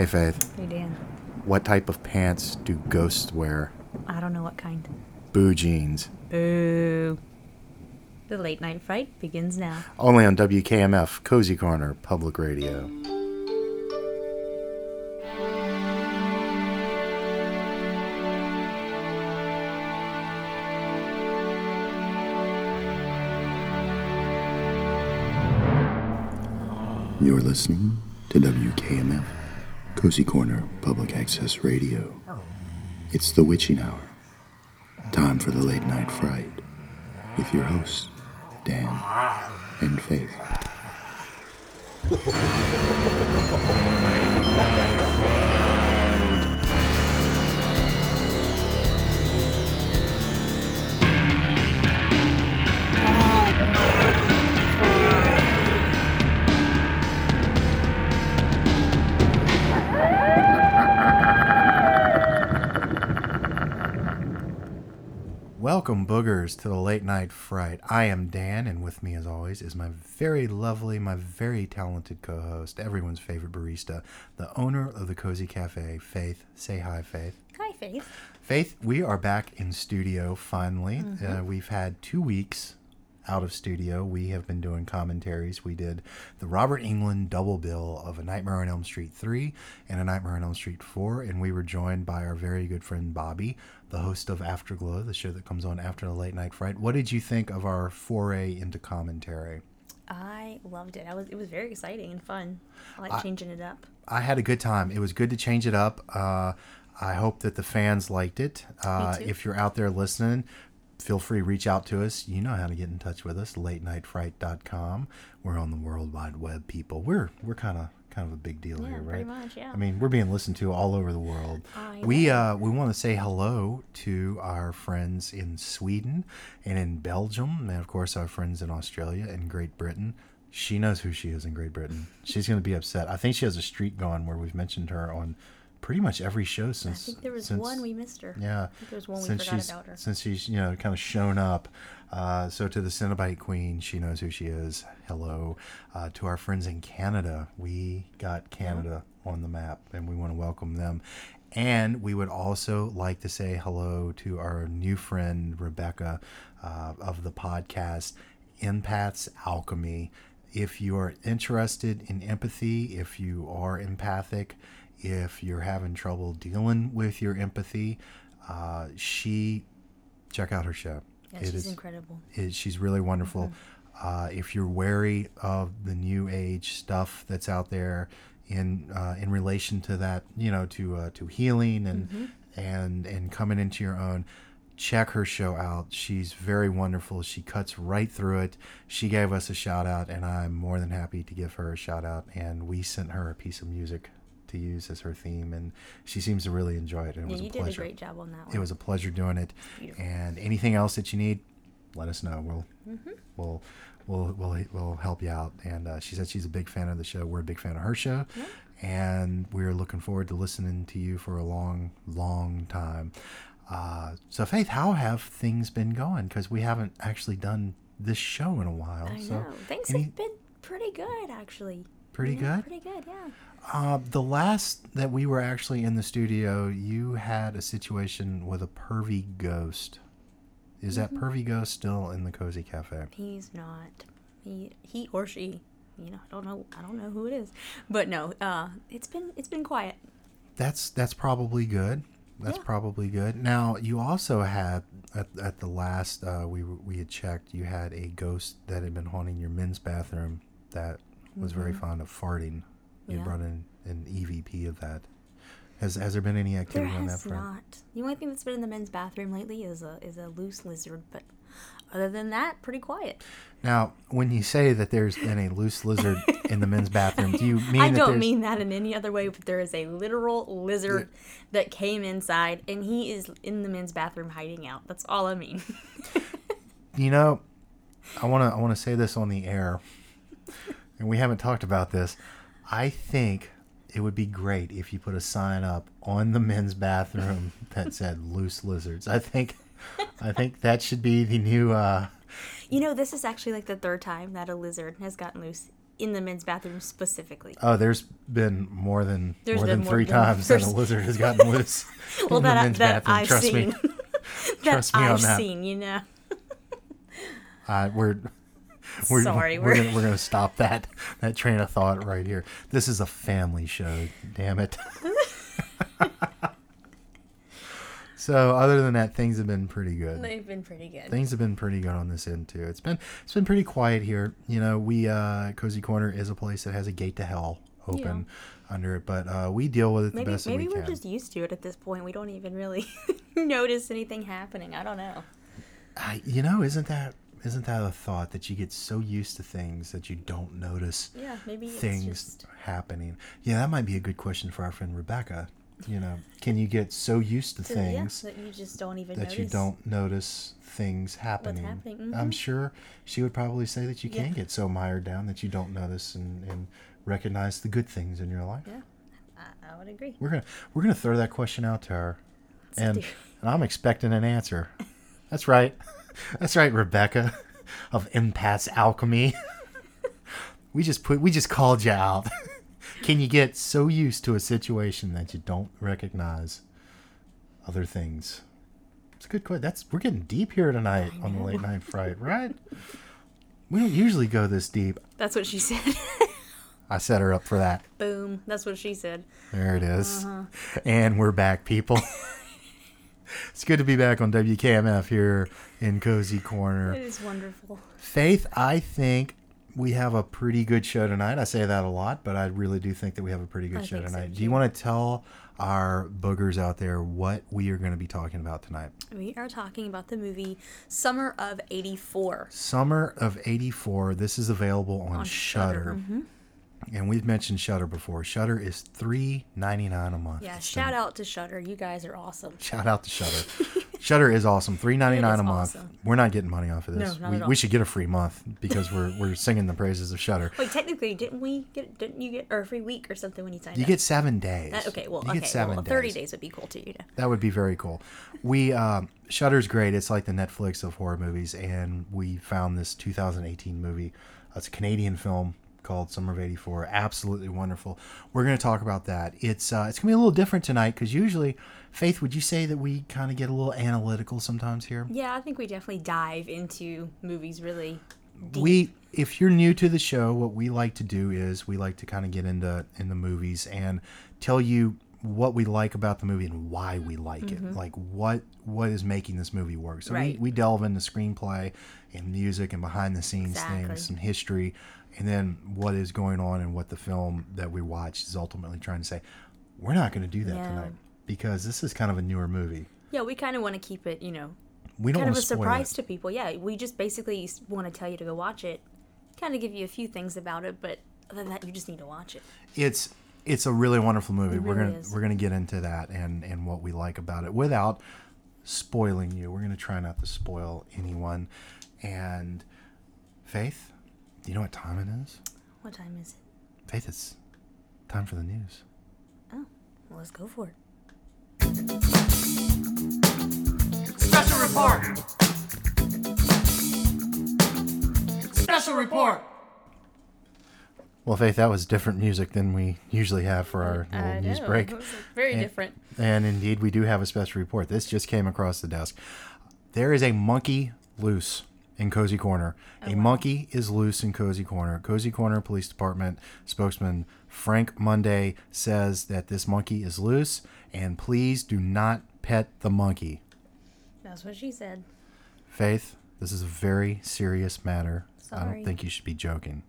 Hey, Faith. Hey, Dan. What type of pants do ghosts wear? I don't know what kind. Boo jeans. Boo. The late night fright begins now. Only on WKMF, Cozy Corner, Public Radio. You're listening to WKMF, Cozy Corner Public Access Radio. It's the witching hour. Time for the late night fright with your hosts, Dan and Faith. Welcome, boogers, to the late night fright. I am Dan, and with me, as always, is my very lovely, my very talented co host, everyone's favorite barista, the owner of the Cozy Cafe, Faith. Say hi, Faith. Hi, Faith. Faith, we are back in studio finally. Uh, we've had two weeks out of studio. We have been doing commentaries. We did the Robert Englund double bill of A Nightmare on Elm Street 3 and A Nightmare on Elm Street 4, and we were joined by our very good friend Bobby, the host of Afterglow, the show that comes on after the late night fright. What did you think of our foray into commentary? I loved it. I was. It was very exciting and fun. I like changing it up. I had a good time. It was good to change it up. Uh, I hope that the fans liked it. Uh, if you're out there listening, feel free to reach out to us. You know how to get in touch with us. LateNightFright.com. We're on the World Wide Web, people. We're we're kind of kind of a big deal Yeah, here, pretty right? much, yeah. I mean, we're being listened to all over the world. I we uh, we want to say hello to our friends in Sweden and in Belgium, and of course our friends in Australia and Great Britain. She knows who she is in Great Britain. She's going to be upset. I think she has a streak going where we've mentioned her on pretty much every show since. I think there was since- one we missed her. yeah. I think there was one we since forgot she's about her. since she's you know kind of shown up. Uh, so to the Cenobite Queen, she knows who she is. Hello, uh, to our friends in Canada, we got Canada on the map, and we want to welcome them. And we would also like to say hello to our new friend Rebecca uh, of the podcast Empaths Alchemy. If you are interested in empathy, if you are empathic, if you're having trouble dealing with your empathy, uh, she check out her show. Yeah, It she's is- incredible. it, she's really wonderful. Mm-hmm. Uh, if you're wary of the new age stuff that's out there in uh, in relation to that, you know, to uh, to healing and Mm-hmm. and and coming into your own, check her show out. She's very wonderful. She cuts right through it. She gave us a shout out, and I'm more than happy to give her a shout out. And we sent her a piece of music to use as her theme, and she seems to really enjoy it. And it Yeah, was you a did a pleasure. great job on that one. It was a pleasure doing it. And anything else that you need, let us know. We'll Mm-hmm. we'll we'll we'll we'll help you out. And uh, she said she's a big fan of the show. We're a big fan of her show, and we're looking forward to listening to you for a long, long time. Uh, so, Faith, how have things been going? Because we haven't actually done this show in a while. I so know. Things any- have been pretty good, actually. Pretty Yeah, good? Pretty good, yeah. Uh, the last that we were actually in the studio, you had a situation with a pervy ghost. Is that Mm-hmm. pervy ghost still in the cozy cafe? He's not. He he or she. You know, I don't know. I don't know who it is, but no. Uh, it's been it's been quiet. That's that's probably good. That's Yeah. probably good. Now you also had at, at the last uh, we we had checked, you had a ghost that had been haunting your men's bathroom that was very fond of farting. You Mm-hmm. Yeah. brought in an EVP of that. Has has there been any There activity on that front? not. The only thing that's been in the men's bathroom lately is a is a loose lizard, but other than that, pretty quiet. Now, when you say that there's been a loose lizard in the men's bathroom, do you mean I don't mean that in any other way, but there is a literal lizard that came inside, and he is in the men's bathroom hiding out. That's all I mean. You know, I want to I want to say this on the air, and we haven't talked about this. I think it would be great if you put a sign up on the men's bathroom that said "loose lizards." I think, I think that should be the new. Uh, you know, this is actually like the third time that a lizard has gotten loose in the men's bathroom specifically. Oh, there's been more than There's more than more three than- times that a lizard has gotten loose Well, in the that, men's that bathroom. I've Trust seen. me. that Trust me on I've that. seen, you know. Uh, we're we're, Sorry, we're, we're- gonna, we're gonna stop that that train of thought right here. This is a family show, damn it. so other than that, things have been pretty good. They've been pretty good. Things have been pretty good on this end too. It's been it's been pretty quiet here. You know, we uh Cozy Corner is a place that has a gate to hell open under it, but uh we deal with it the maybe best that maybe we we're just used to it at this point. We don't even really notice anything happening. I don't know. I, you know, isn't that isn't that a thought that you get so used to things that you don't notice Yeah, maybe things just happening? Yeah, that might be a good question for our friend Rebecca. You know, can you get so used to things yeah, that you just don't even that notice. you don't notice things happening? happening, I'm mhm. sure she would probably say that you can get so mired down that you don't notice and, and recognize the good things in your life. Yeah, I, I would agree. We're gonna we're gonna throw that question out to her, and and I'm expecting an answer. That's right, that's right, Rebecca, of Empath's Alchemy. we just put we just called you out. Can you get so used to a situation that you don't recognize other things? It's a good question. That's we're getting deep here tonight on the late night fright, right? We don't usually go this deep. That's what she said. I set her up for that. Boom. That's what she said. There it is. Uh-huh. And we're back, people. It's good to be back on WKMF here in Cozy Corner. It is wonderful. Faith, I think we have a pretty good show tonight. I say that a lot, but I really do think that we have a pretty good I show think so, tonight. do you want to tell our boogers out there what we are going to be talking about tonight? We are talking about the movie Summer of 84. Summer of 84. This is available on, On Shutter. Shudder, mm-hmm. And we've mentioned Shudder before. Shudder is $3.99 a month. Yeah, shout out to Shudder. You guys are awesome. Shout out to Shudder. Shudder is awesome. Three ninety nine a month. awesome. We're not getting money off of this. No, not we, at all. we should get a free month because we're we're singing the praises of Shudder. Wait, technically, didn't we get? Didn't you get or a free week or something when you signed up? You up? get seven days. Uh, okay, well, you okay, get seven well, days. thirty days would be cool too. You know. That would be very cool. We um, Shudder's great. It's like the Netflix of horror movies, and we found this 2018 movie. It's a Canadian film called Summer of '84. Absolutely wonderful. We're going to talk about that. It's uh, it's going to be a little different tonight because usually, Faith, would you say that we kind of get a little analytical sometimes here? Yeah, I think we definitely dive into movies really. we if you're new to the show what we like to do is we like to kind of get into in the movies and tell you what we like about the movie and why we like it like what what is making this movie work so Right. we, we delve into screenplay and music and behind the scenes Exactly. things some history and then what is going on and what the film that we watched is ultimately trying to say we're not going to do that Yeah. tonight because this is kind of a newer movie Yeah, we kind of want to keep it, you know, we don't kind of a surprise it. to people. Yeah, we just basically want to tell you to go watch it, kind of give you a few things about it, but other than that, you just need to watch it. it's it's a really wonderful movie. we're gonna is. we're gonna get into that and and what we like about it without spoiling you. We're gonna try not to spoil anyone. And Faith, you know what time it is? What time is it? Faith, it's time for the news. Oh, well, let's go for it. Special report. Special report. Well, Faith, that was different music than we usually have for our little I news know, break. it was very And- different. And indeed, we do have a special report. This just came across the desk. There is a monkey loose in Cozy Corner. Oh, a monkey is loose in Cozy Corner. Cozy Corner Police Department spokesman Frank Monday says that this monkey is loose and please do not pet the monkey. That's what she said. Faith, this is a very serious matter. Sorry. I don't think you should be joking.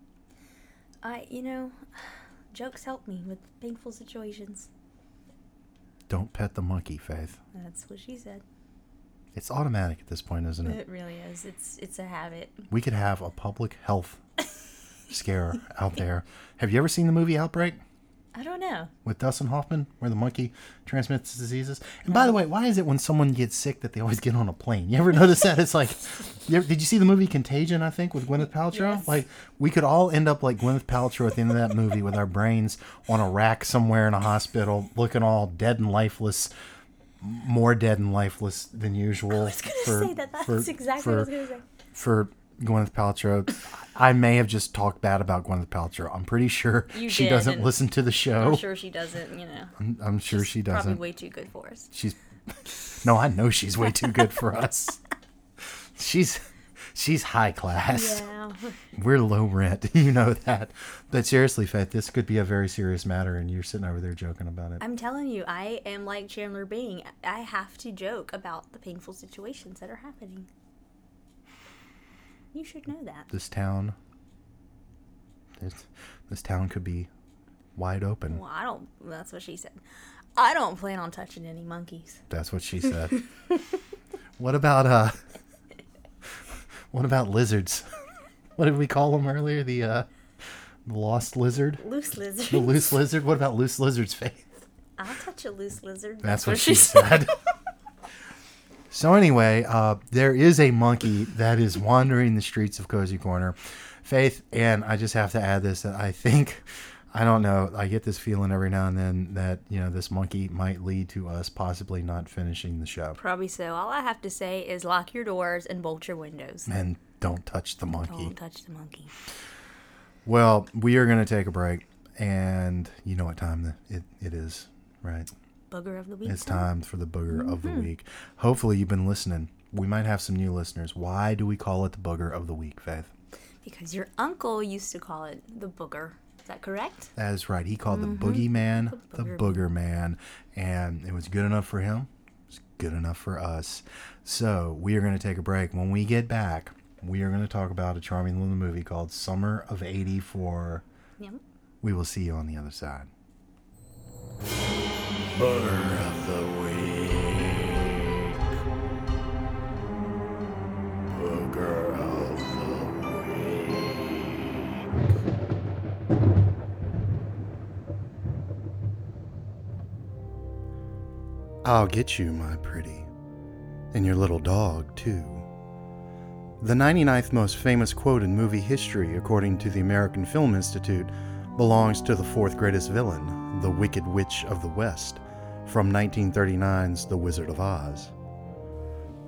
I, you know, jokes help me with painful situations. Don't pet the monkey, Faith. That's what she said. It's automatic at this point, isn't it? It really is. It's it's a habit. We could have a public health scare out there. Have you ever seen the movie Outbreak I don't know. with Dustin Hoffman, where the monkey transmits diseases? And by the way, why is it when someone gets sick that they always get on a plane? You ever notice that? It's like, you ever, did you see the movie Contagion? I think with Gwyneth Paltrow. Yes. Like we could all end up like Gwyneth Paltrow at the end of that movie with our brains on a rack somewhere in a hospital, looking all dead and lifeless. More dead and lifeless than usual. I was gonna say that. That's exactly what I was gonna say. for Gwyneth Paltrow. I may have just talked bad about Gwyneth Paltrow. I'm pretty sure You she did, doesn't listen to the show. I'm sure she doesn't. You know, I'm, I'm sure she doesn't. Probably way too good for us. She's no, I know she's way too good for us. She's she's high class. Yeah. We're low rent. You know that. But seriously, Faith, this could be a very serious matter, and you're sitting over there joking about it. I'm telling you, I am like Chandler Bing. I have to joke about the painful situations that are happening. You should know that. This town, this, this town could be wide open. Well, I don't. That's what she said. I don't plan on touching any monkeys. That's what she said. what about uh? What about lizards? what did we call them earlier? The uh, the lost lizard, Loose lizard. the loose lizard. What about loose lizards, Faith? I'll touch a loose lizard. That's what she said. so anyway, uh, there is a monkey that is wandering the streets of Cozy Corner, Faith, and I just have to add this that I think, I don't know, I get this feeling every now and then that you know this monkey might lead to us possibly not finishing the show. Probably so. All I have to say is lock your doors and bolt your windows. And don't touch the monkey. Don't touch the monkey. Well, we are going to take a break, and you know what time it, it is, right? Booger of the week. It's time for the booger of the Mm-hmm. week. Hopefully, you've been listening. We might have some new listeners. Why do we call it the booger of the week, Faith? Because your uncle used to call it the booger. Is that correct? That is right. He called the mm-hmm. boogeyman The the booger booger man, and it was good enough for him. It's good enough for us. So we are going to take a break. When we get back, we are going to talk about a charming little movie called Summer of ¡84. Yep. We will see you on the other side. Booger of the I'll get you, my pretty. And your little dog, too. The 99th most famous quote in movie history, according to the American Film Institute, belongs to the fourth greatest villain, the Wicked Witch of the West, from 1939's The Wizard of Oz.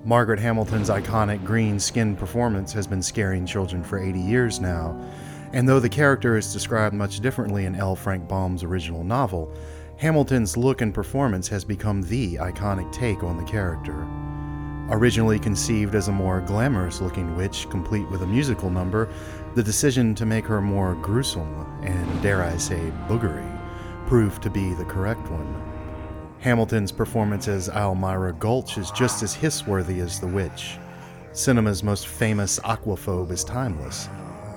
Margaret Hamilton's iconic green skinned performance has been scaring children for 80 years now, and though the character is described much differently in L. Frank Baum's original novel, Hamilton's look and performance has become the iconic take on the character. Originally conceived as a more glamorous looking witch, complete with a musical number, the decision to make her more gruesome and, dare I say, boogery proved to be the correct one. Hamilton's performance as Almira Gulch is just as hiss-worthy as the witch. Cinema's most famous aquaphobe is timeless,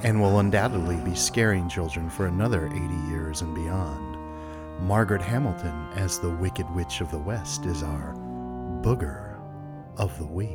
and will undoubtedly be scaring children for another 80 years and beyond. Margaret Hamilton as the Wicked Witch of the West is our booger of the week.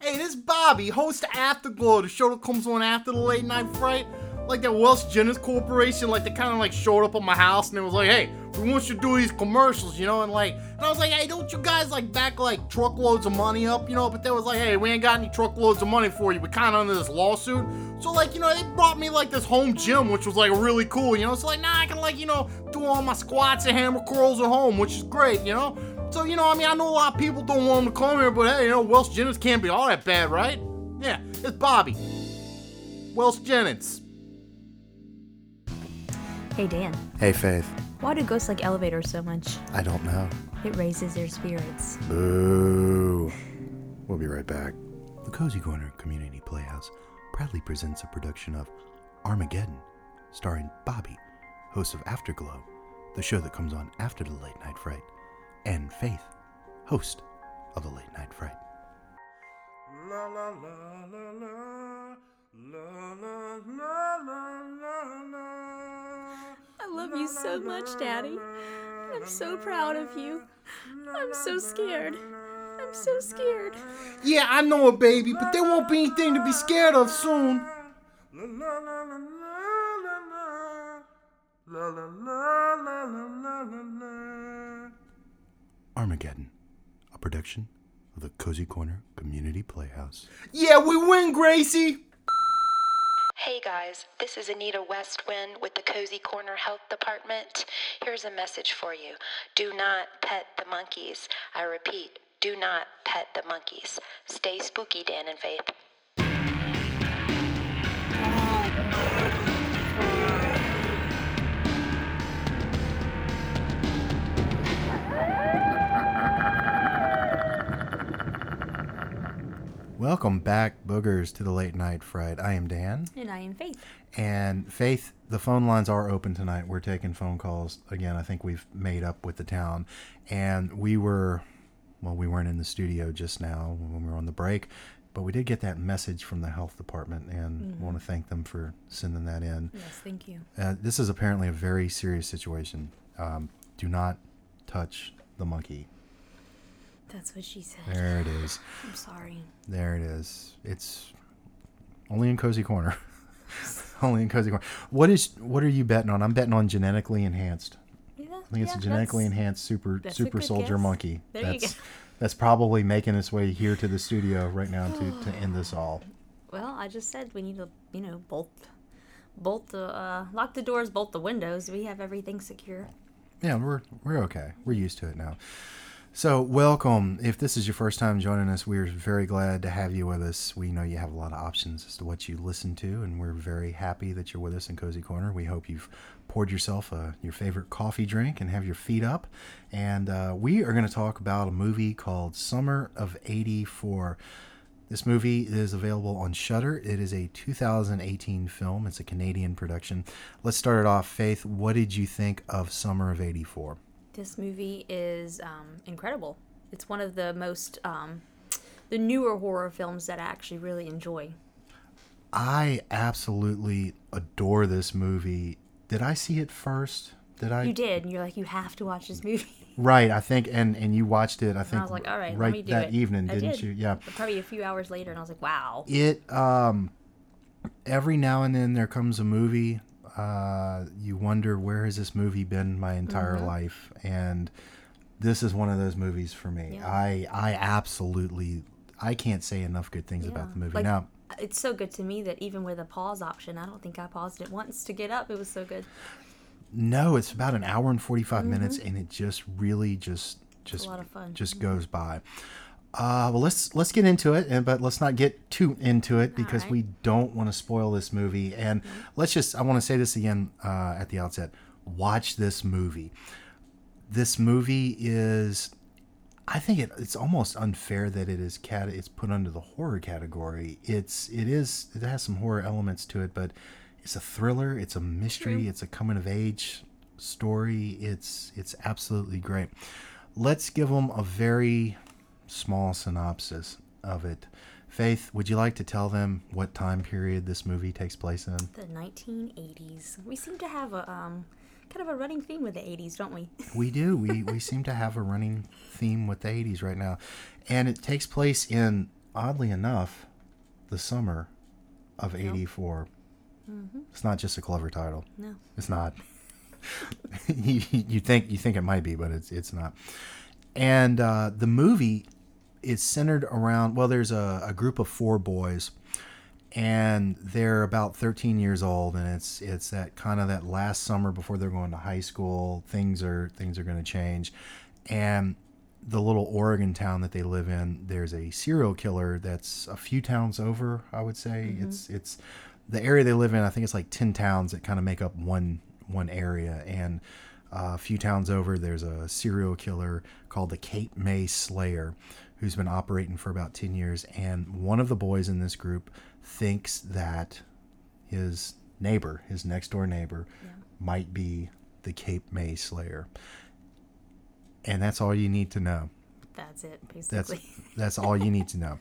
Hey, this is Bobby, host Afterglow, the show that comes on after the late night fright. Like that Welsh Jennings Corporation, like they kind of like showed up at my house and it was like, hey, we want you to do these commercials, you know, and like, and I was like, hey, don't you guys like back like truckloads of money up, you know? But they was like, hey, we ain't got any truckloads of money for you. We're kind of under this lawsuit. So like, you know, they brought me like this home gym, which was like really cool, you know? So like, now I can like, you know, do all my squats and hammer curls at home, which is great, you know? So, you know, I mean, I know a lot of people don't want them to come here, but hey, you know, Welsh Jennings can't be all that bad, right? Yeah, it's Bobby. Welsh Jennings. Hey Dan, Hey, Faith. why do ghosts like elevators so much? I don't know. It raises their spirits. Boo. We'll be right back. The Cozy Corner Community Playhouse proudly presents a production of Armageddon, starring Bobby, host of Afterglow, the show that comes on after the late night fright, and Faith, host of the late night fright. La la la la la. La la la la la la. I love you so much, Daddy. I'm so proud of you. I'm so scared. I'm so scared. Yeah, I know it, baby, but there won't be anything to be scared of soon. Armageddon, a production of the Cozy Corner Community Playhouse. Yeah, we win, Gracie! Hey guys, this is Anita Westwind with the Cozy Corner Health Department. Here's a message for you. Do not pet the monkeys. I repeat, do not pet the monkeys. Stay spooky, Dan and Faith. Welcome back, boogers, to the Late Night Fright. I am Dan. And I am Faith. And Faith, the phone lines are open tonight. We're taking phone calls. Again, I think we've made up with the town. And we were, well, we weren't in the studio just now when we were on the break, but we did get that message from the health department and want to thank them for sending that in. Yes, thank you. Uh, this is apparently a very serious situation. Um, do not touch the monkey. That's what she said. There it is. I'm sorry. There it is. It's only in cozy corner. only in cozy corner. What is? What are you betting on? I'm betting on genetically enhanced. Yeah, I think it's a genetically enhanced super super soldier guess. monkey. There that's that's probably making its way here to the studio right now to, to end this all. Well, I just said we need to, you know, bolt, bolt the, uh, lock the doors, bolt the windows. We have everything secure. Yeah, we're we're okay. We're used to it now. So, welcome. If this is your first time joining us, we're very glad to have you with us. We know you have a lot of options as to what you listen to, and we're very happy that you're with us in Cozy Corner. We hope you've poured yourself a, your favorite coffee drink and have your feet up. And uh, we are going to talk about a movie called Summer of 84. This movie is available on Shudder. It is a 2018 film. It's a Canadian production. Let's start it off. Faith, what did you think of Summer of 84? This movie is um, incredible. It's one of the most, um, the newer horror films that I actually really enjoy. I absolutely adore this movie. Did I see it first? Did I? You did, and you're like, you have to watch this movie. Right, I think, and and you watched it. I think And I was like, all right, right let me do that it. evening, I didn't did. you? Yeah. But probably a few hours later, and I was like, wow. It um, every now and then there comes a movie. Uh, you wonder where has this movie been my entire Mm-hmm. life, and this is one of those movies for me. Yeah. I I absolutely I can't say enough good things about the movie. Like, now, It's so good to me that even with a pause option, I don't think I paused it once to get up. It was so good. No, it's about an hour and 45 minutes and it just really just just Mm-hmm. lot of fun. just goes by. Uh, well, let's let's get into it, and but let's not get too into it because right. we don't want to spoil this movie. And let's just I want to say this again uh, at the outset: watch this movie. This movie is, I think it, it's almost unfair that it is cat it's put under the horror category. It's it is it has some horror elements to it, but it's a thriller. It's a mystery. True. It's a coming of age story. It's it's absolutely great. Let's give them a very small synopsis of it. Faith, would you like to tell them what time period this movie takes place in? The 1980s. We seem to have a um, kind of a running theme with the 80s, don't we? We do. We we seem to have a running theme with the 80s right now. And it takes place in oddly enough the summer of 84. It's not just a clever title. No. It's not. you, you think you think it might be, but it's it's not. And uh, the movie is centered around well, there's a, a group of four boys, and they're about 13 years old, and it's it's that kind of that last summer before they're going to high school. Things are things are going to change, and the little Oregon town that they live in, there's a serial killer that's a few towns over. I would say it's it's the area they live in. I think it's like ten towns that kind of make up one one area, and uh, a few towns over, there's a serial killer called the Cape May Slayer, who's been operating for about ten years. And one of the boys in this group thinks that his neighbor, his next door neighbor, might be the Cape May Slayer. And that's all you need to know. That's it, That's basically. that's all you need to know.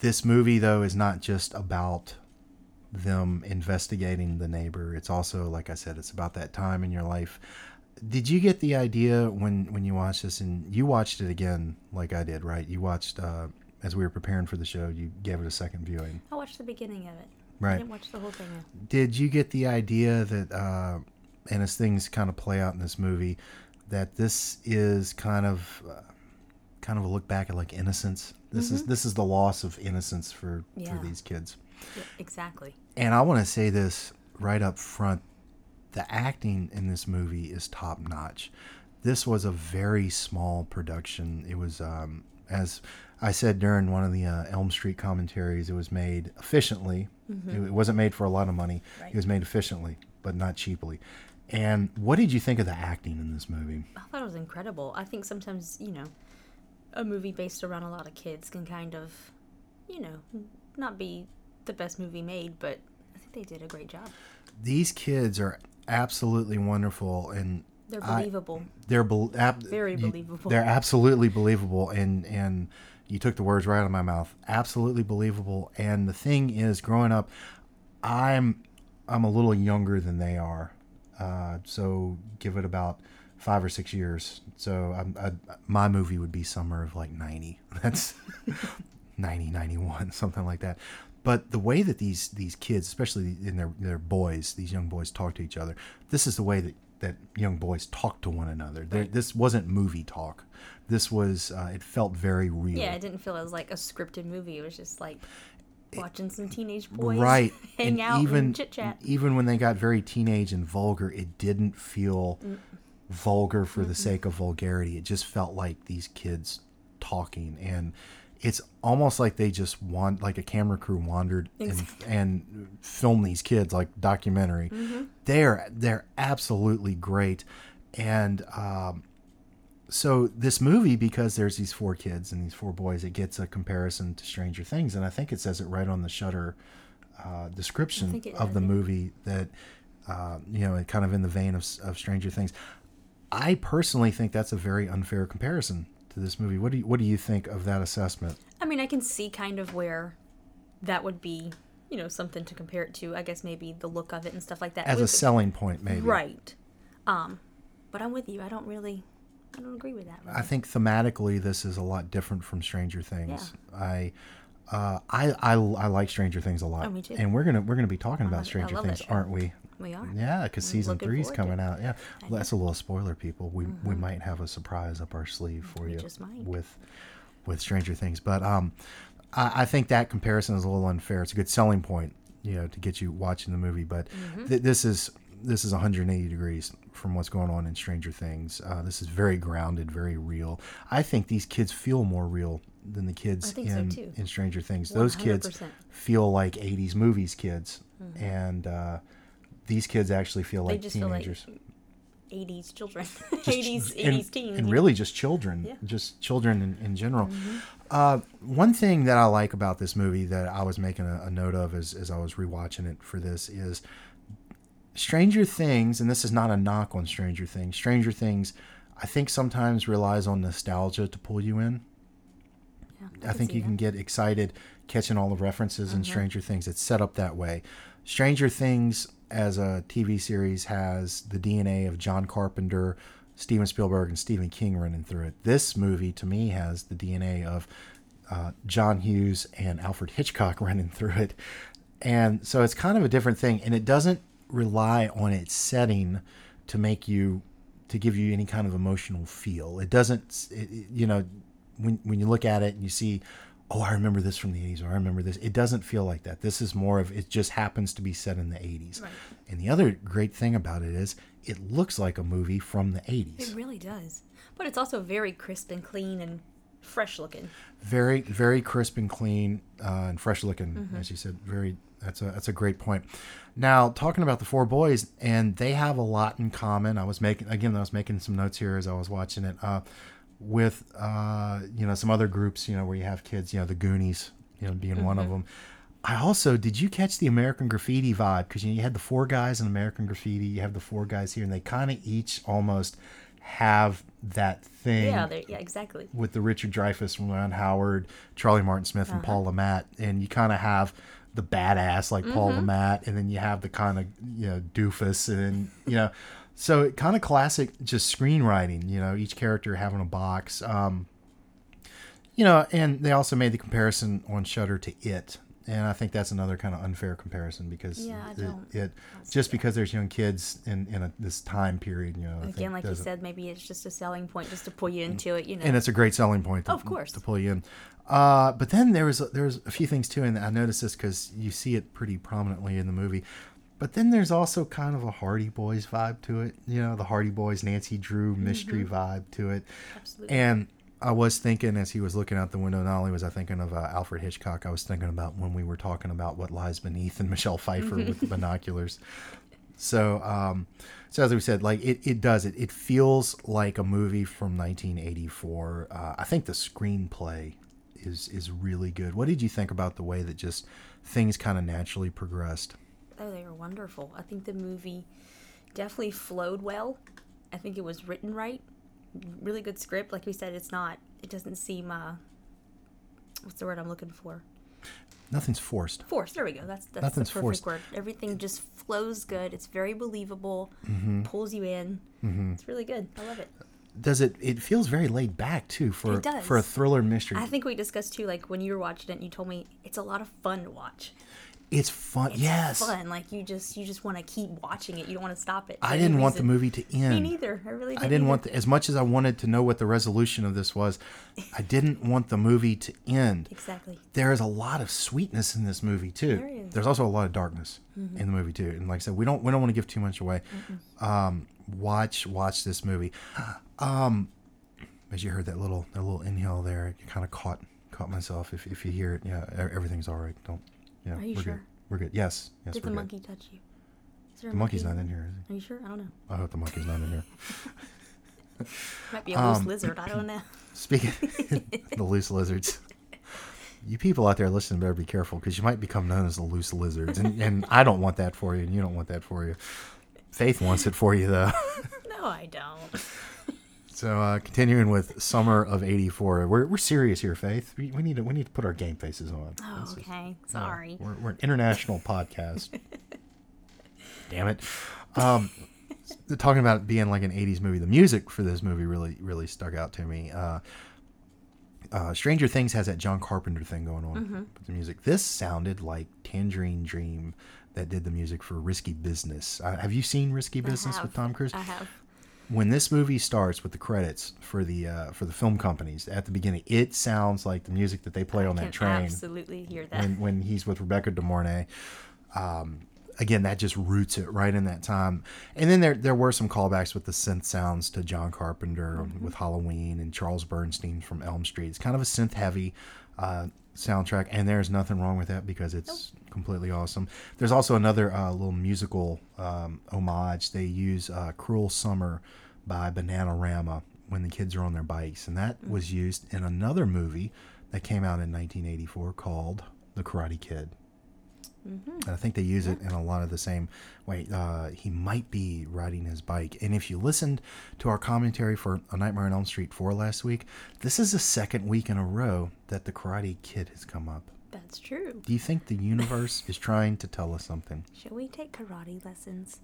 This movie though is not just about them investigating the neighbor. It's also like I said it's about that time in your life. Did you get the idea when when you watched this and you watched it again like I did, right? You watched uh as we were preparing for the show, you gave it a second viewing. I watched the beginning of it. Right. I didn't watch the whole thing. though. Did you get the idea that, uh, and as things kind of play out in this movie, that this is kind of uh, kind of a look back at like innocence. This is this is the loss of innocence for Mm-hmm. Yeah. for these kids. Yeah, exactly. And I want to say this right up front. The acting in this movie is top notch. This was a very small production. It was, um, as I said during one of the uh, Elm Street commentaries, it was made efficiently. It, it wasn't made for a lot of money. It was made efficiently, but not cheaply. And what did you think of the acting in this movie? I thought it was incredible. I think sometimes, you know, a movie based around a lot of kids can kind of, you know, not be the best movie made, but I think they did a great job. These kids are absolutely wonderful, and They're I- believable. they're bel ab- Very you- believable. They're absolutely believable, and and you took the words right out of my mouth. Absolutely believable. And the thing is, growing up, I'm I'm a little younger than they are, uh, so give it about five or six years. So I'm, I, my movie would be summer of like ninety. That's 90, 91, something like that. But the way that these these kids, especially in their their boys, these young boys talk to each other, this is the way that that young boys talk to one another. This wasn't movie talk. This was uh, it felt very real. Yeah, it didn't feel as like a scripted movie. It was just like watching some teenage boys right hang and out even and chit chat. even when they got very teenage and vulgar it didn't feel vulgar for the sake of vulgarity it just felt like these kids talking and it's almost like they just want like a camera crew wandered and, and filmed these kids like documentary. They're they're absolutely great. And um so this movie because there's these four kids and these four boys it gets a comparison to stranger things. And i think it says it right on the Shudder uh, description of does, the movie that uh, you know kind of in the vein of, of stranger things. I personally think that's a very unfair comparison to this movie what do you what do you think of that assessment I mean, I can see kind of where that would be, you know, something to compare it to. I guess maybe the look of it and stuff like that. as a selling point maybe right. Um, but I'm with you. I don't really, I don't agree with that. I think thematically this is a lot different from Stranger Things. Yeah. I, uh, I, I, I like Stranger Things a lot, Oh, me too. and we're gonna we're gonna be talking about Stranger Things, aren't we? We are. Yeah, because season three's forward to coming out. Yeah, well, that's a little spoiler, people. We we might have a surprise up our sleeve for We you with with Stranger Things. But um, I, I think that comparison is a little unfair. It's a good selling point, you know, to get you watching the movie. But Mm-hmm. th- this is this is 180 degrees from what's going on in Stranger Things. Uh, this is very grounded, very real. I think these kids feel more real than the kids think so, in in Stranger Things. Those kids feel like 80s movies kids, and uh, these kids actually feel Mm-hmm. Like just feel like teenagers. 80s children, Just- 80s, 80s and, teens. and really just children, Yeah. Mm-hmm. just children in, in general. Uh, one thing that I like about this movie that I was making a, a note of as, as I was rewatching it for this is Stranger Things, and this is not a knock on Stranger Things. Stranger Things, I think sometimes relies on nostalgia to pull you in. Yeah, I can think you that. can get excited catching all the references in Stranger Things. It's set up that way. Stranger Things as a TV series has the DNA of John Carpenter, Steven Spielberg, and Stephen King running through it. This movie, to me, has the DNA of uh, John Hughes and Alfred Hitchcock running through it. And so it's kind of a different thing. And it doesn't rely on its setting to make you, to give you any kind of emotional feel. It doesn't, it, you know, when, when you look at it and you see, oh, I remember this from the 80s, or I remember this. It doesn't feel like that. This is more of, it just happens to be set in the 80s. Right. And the other great thing about it is, it looks like a movie from the 80s. It really does. But it's also very crisp and clean and fresh looking. very very crisp and clean uh, and fresh looking Mm-hmm. as you said very that's a that's a great point now talking about the four boys and they have a lot in common i was making again i was making some notes here as i was watching it uh, with uh, you know some other groups you know where you have kids you know the goonies you know being one of Mm-hmm. them I also did you catch the American Graffiti vibe because you, know, you had the four guys in American Graffiti, you have the four guys here, and they kind of each almost have that thing Yeah, yeah, exactly. with the Richard Dreyfuss, Ron Howard, Charlie Martin Smith, and Paul Le Mat, and you kind of have the badass like Paul Le Mat, and then you have the kind of you know doofus, and then you know, so kind of classic just screenwriting. You know, each character having a box. Um, you know, and they also made the comparison on Shudder to It, and I think that's another kind of unfair comparison because Yeah, it, it just because there's young kids in in a, this time period, you know. Again, like you said, maybe it's just a selling point just to pull you into it. You know. and it's a great selling point. To, Of course. to pull you in. Uh, but then there was there was a few things too, and I noticed this because you see it pretty prominently in the movie. But then there's also kind of a Hardy Boys vibe to it, you know, the Hardy Boys, Nancy Drew mystery vibe to it. Mm-hmm. Absolutely. And I was thinking as he was looking out the window, not only was I thinking of uh, Alfred Hitchcock, I was thinking about when we were talking about what lies beneath and Michelle Pfeiffer with the binoculars. So, um, so as we said, like it, it does it. It feels like a movie from 1984. Uh, I think the screenplay is is really good. What did you think about the way that just things kind of naturally progressed? Oh, they were wonderful. I think the movie definitely flowed well. I think it was written right. Really good script. Like we said, it's not. It doesn't seem. uh What's the word I'm looking for? Nothing's forced. Forced. There we go. That's that's Nothing's the perfect forced. word. Everything just flows good. It's very believable. Mm-hmm. Pulls you in. It's really good. I love it. Does it? It feels very laid back too for for a thriller mystery. I think we discussed too. Like when you were watching it, and you told me it's a lot of fun to watch. It's fun. It's yes. fun. Like you just you just want to keep watching it. You don't want to stop it. I didn't want the movie to end. Me neither. I really. Didn't I didn't either. want the, as much as I wanted to know what the resolution of this was. I didn't want the movie to end. Exactly. There is a lot of sweetness in this movie too. There is. There's also a lot of darkness in the movie too. And like I said, we don't we don't want to give too much away. Um, watch watch this movie. Um, as you heard that little that little inhale there, you kind of caught caught myself. If, if you hear it, yeah, everything's all right. Don't. Yeah, Are you we're sure? good. We're good. Yes, yes, Did the good. monkey touch you? Is there a The monkey's not in here, is he? Are you sure? I don't know. I hope the monkey's not in here. Might be a Um, loose lizard. I don't know. Speaking the loose lizards, you people out there listening better be careful because you might become known as the loose lizards, and, and I don't want that for you, and you don't want that for you. Faith wants it for you though. No, I don't. So uh, continuing with summer of '84, we're, we're serious here, Faith. We, we need to we need to put our game faces on. Oh, okay. Sorry. we're, we're an international podcast. Damn it. Um, talking about it being like an 80s movie, the music for this movie really, really stuck out to me. Uh, uh, Stranger Things has that John Carpenter thing going on Mm-hmm. with the music. This sounded like Tangerine Dream that did the music for Risky Business. Uh, have you seen Risky Business with. Tom Cruise? I have. When this movie starts with the credits for the uh, for the film companies at the beginning, it sounds like the music that they play on Can that train absolutely hear that. when when he's with Rebecca De Mornay. Um, again, that just roots it right in that time. And then there there were some callbacks with the synth sounds to John Carpenter with Halloween and Charles Bernstein from Elm Street. It's kind of a synth heavy uh, soundtrack, and there's nothing wrong with that because it's completely awesome. There's also another uh, little musical um, homage. They use uh, "Cruel Summer" by Bananarama when the kids are on their bikes, and that was used in another movie that came out in 1984 called The Karate Kid. And I think they use it in a lot of the same way. Uh, he might be riding his bike. And if you listened to our commentary for A Nightmare on Elm Street 4 last week, this is the second week in a row that the Karate Kid has come up. That's true. Do you think the universe is trying to tell us something? Should we take karate lessons?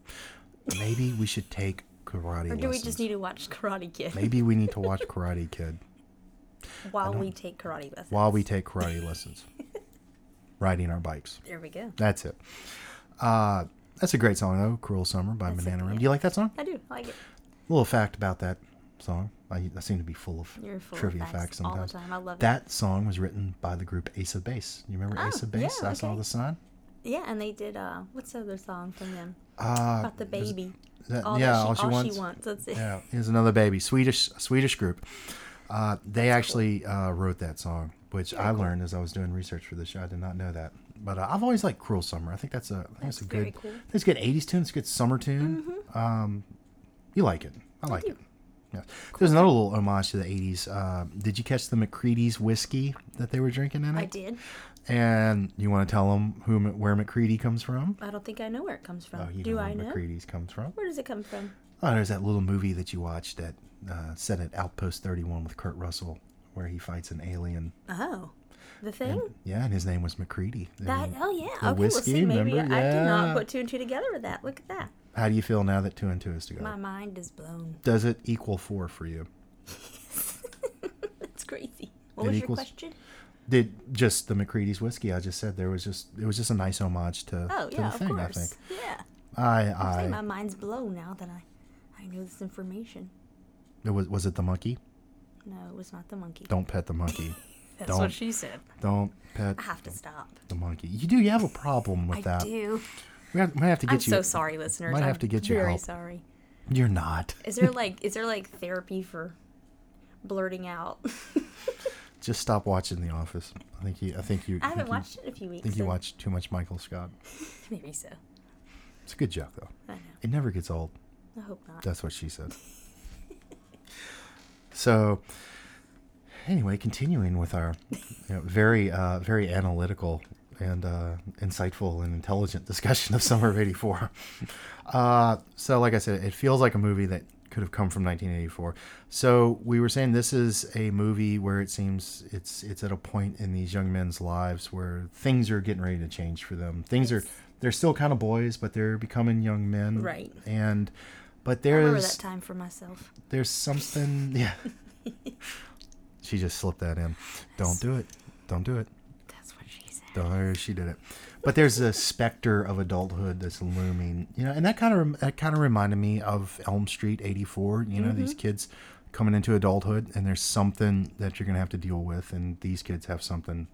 Maybe we should take karate Or do we just need to watch Karate Kid Maybe we need to watch Karate Kid while we take karate lessons? while we take karate lessons. Riding our bikes. There we go. That's it. Uh, that's a great song, though. Cruel Summer by That's Banana yeah. Do you like that song? I do. I like it. little fact about that song. I, I seem to be full of full trivia of facts, all sometimes. the time. I love it. That song was written by the group Ace of Base. You remember Ace Oh, of Base? yeah, I saw the sign. Yeah, and they did. uh What's the other song from them? Uh, About the baby. that- all yeah, that she, all she all wants. she wants. That's it. Yeah, here's another baby. Swedish Swedish group. Uh, they actually uh, wrote that song, which I learned as I was doing research for this show. I did not know that, but uh, I've always liked "Cruel Summer." I think that's a, I think That's it's a good, cool. Mm-hmm. it's a good '80s tune. It's a good summer tune. Um, you like it? I like it. Yeah. There's another little homage to the '80s. Uh, did you catch the McCready's whiskey that they were drinking in it? I did. And you want to tell them who where McCready comes from? I don't think I know where it comes from. Oh, you do know I where know? McCready's comes from. Where does it come from? Oh, there's that little movie that you watched that uh, set at Outpost 31 with Kurt Russell, where he fights an alien. Oh, the thing. Yeah, and his name was McCready. that. Oh yeah. the okay. whiskey, well, see, maybe remember? I did not put two and two together with that. Look at that. How do you feel now that two and two is together? My mind is blown. Does it equal four for you? That's crazy. What It was equals- your question? Did just the McCready's whiskey? I just said there was just it was just a nice homage to, Oh to yeah, the of course. I think. Yeah. I I think my mind's blown now that I, I know this information. it was was it the monkey? No, it was not the monkey. Don't pet the monkey. That's don't. what she said. Don't pet I have to stop. the monkey. You do. You have a problem with I that. I do. We have, might have to get I'm you. so sorry, listeners. might I'm to get you very help. sorry. You're not. Is there like is there like therapy for blurting out? Just stop watching The Office. I think you. I think you. I haven't you- watched it in a few I weeks. think you watch too much Michael Scott. Maybe so. It's a good joke though. I know. It never gets old. I hope not. That's what she said. So, anyway, continuing with our you know, very, uh, very analytical and uh, insightful and intelligent discussion of Summer of '84. Uh, so, like I said, it feels like a movie that could have come from 1984. So we were saying this is a movie where it seems it's it's at a point in these young men's lives where things are getting ready to change for them. Things are they're still kind of boys, but they're becoming young men. Right. And but I remember there's that time for myself. there's something yeah. She just slipped that in. Don't do it. Don't do it. That's what she said. don't she did it. But there's a specter of adulthood that's looming you know and that kind of that kind of reminded me of elm street 84 you know these mm-hmm. kids coming into adulthood and there's something that you're gonna have to deal with and these kids have something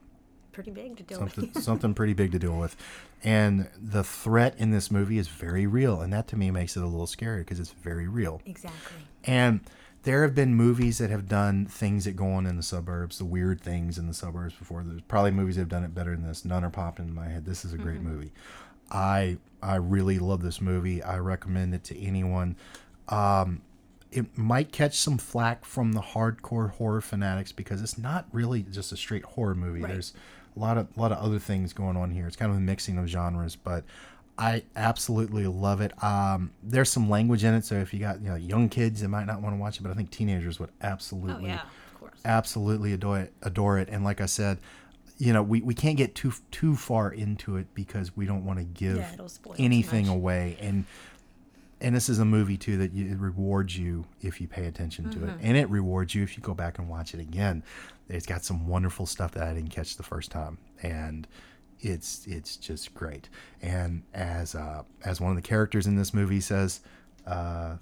Pretty big to deal something with. something pretty big to deal with and the threat in this movie is very real and that to me makes it a little scary because it's very real exactly. and there have been movies that have done things that go on in the suburbs, the weird things in the suburbs before. There's probably movies that have done it better than this. None are popping in my head. This is a great movie. I I really love this movie. I recommend it to anyone. Um, it might catch some flack from the hardcore horror fanatics because it's not really just a straight horror movie. Right. There's a lot of a lot of other things going on here. It's kind of a mixing of genres, but I absolutely love it. Um, there's some language in it, so if you got you know young kids that might not want to watch it, but I think teenagers would Oh absolutely yeah, of course. absolutely adore it, adore it. And like I said, you know, we, we can't get too too far into it because we don't want to give Yeah, it'll spoil too anything away. And and this is a movie too that you, it rewards you if you pay attention to Mm-hmm. it, and it rewards you if you go back and watch it again. It's got some wonderful stuff that I didn't catch the first time, and it's it's just great. And as uh, as one of the characters in this movie says, uh,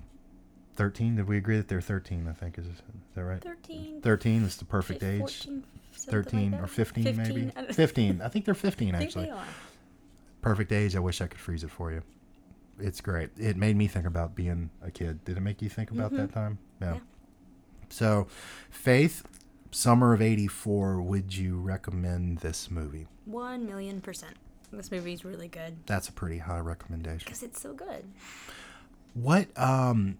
thirteen. Did we agree that they're thirteen? I think is, is that right? Thirteen. 13 is the perfect age. 14, 13 like or that. 15, maybe. 15, I 15. I think they're 15 think actually. they. Perfect age. I wish I could freeze it for you. It's great. It made me think about being a kid. Did it make you think about that time? Mm-hmm. Yeah. So, Faith, summer of 84, would you recommend this movie? One million percent. This movie's really good That's a pretty high recommendation. because it's so good. What um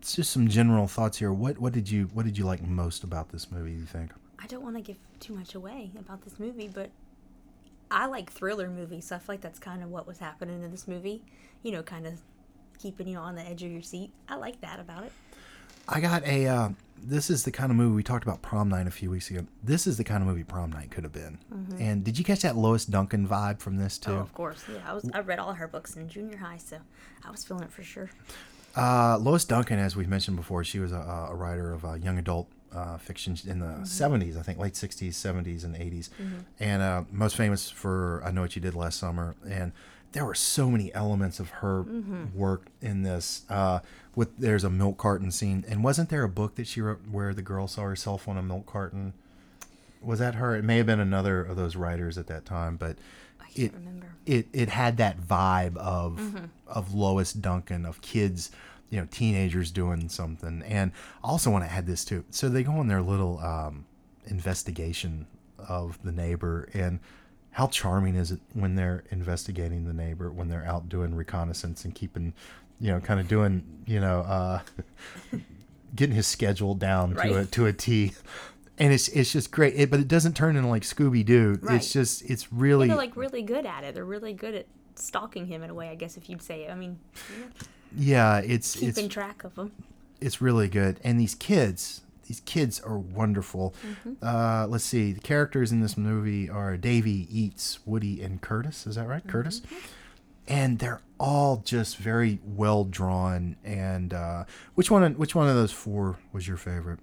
it's just some general thoughts here. What what did you what did you like most about this movie, you think? I don't want to give too much away about this movie, but I like thriller movies, so I feel like that's kind of what was happening in this movie. You know, kind of keeping you on the edge of your seat. I like that about it. I got a. Uh, this is the kind of movie we talked about prom night a few weeks ago. This is the kind of movie prom night could have been. And did you catch that Lois Duncan vibe from this too? Oh, of course. Yeah, I was. I read all her books in junior high, so I was feeling it for sure. Uh, Lois Duncan, as we've mentioned before, she was a, a writer of uh, young adult uh, fiction in the 70s, I think, late 60s, 70s, and 80s. And uh, most famous for I Know What You Did Last Summer. And there were so many elements of her work in this. With There's a milk carton scene. And wasn't there a book that she wrote where the girl saw herself on a milk carton? Was that her? It may have been another of those writers at that time, but I can't it remember. it it had that vibe of Mm-hmm. of Lois Duncan of kids, you know, teenagers doing something. And I also want to add this too. So they go on their little um, investigation of the neighbor and how charming is it when they're investigating the neighbor when they're out doing reconnaissance and keeping you know kind of doing you know uh getting his schedule down to a to a T and it's it's just great it, but it doesn't turn into like Scooby Doo Right. it's just it's really They're like really good at it. They're really good at stalking him in a way, I guess, if you'd say it. I mean, Yeah, it's keeping it's track of him. it's really good. And these kids, these kids are wonderful. Uh, let's see, the characters in this movie are Davy, Eats, Woody, and Curtis. Is that right, Curtis? And they're all just very well drawn. And uh, which one? Which one of those four was your favorite?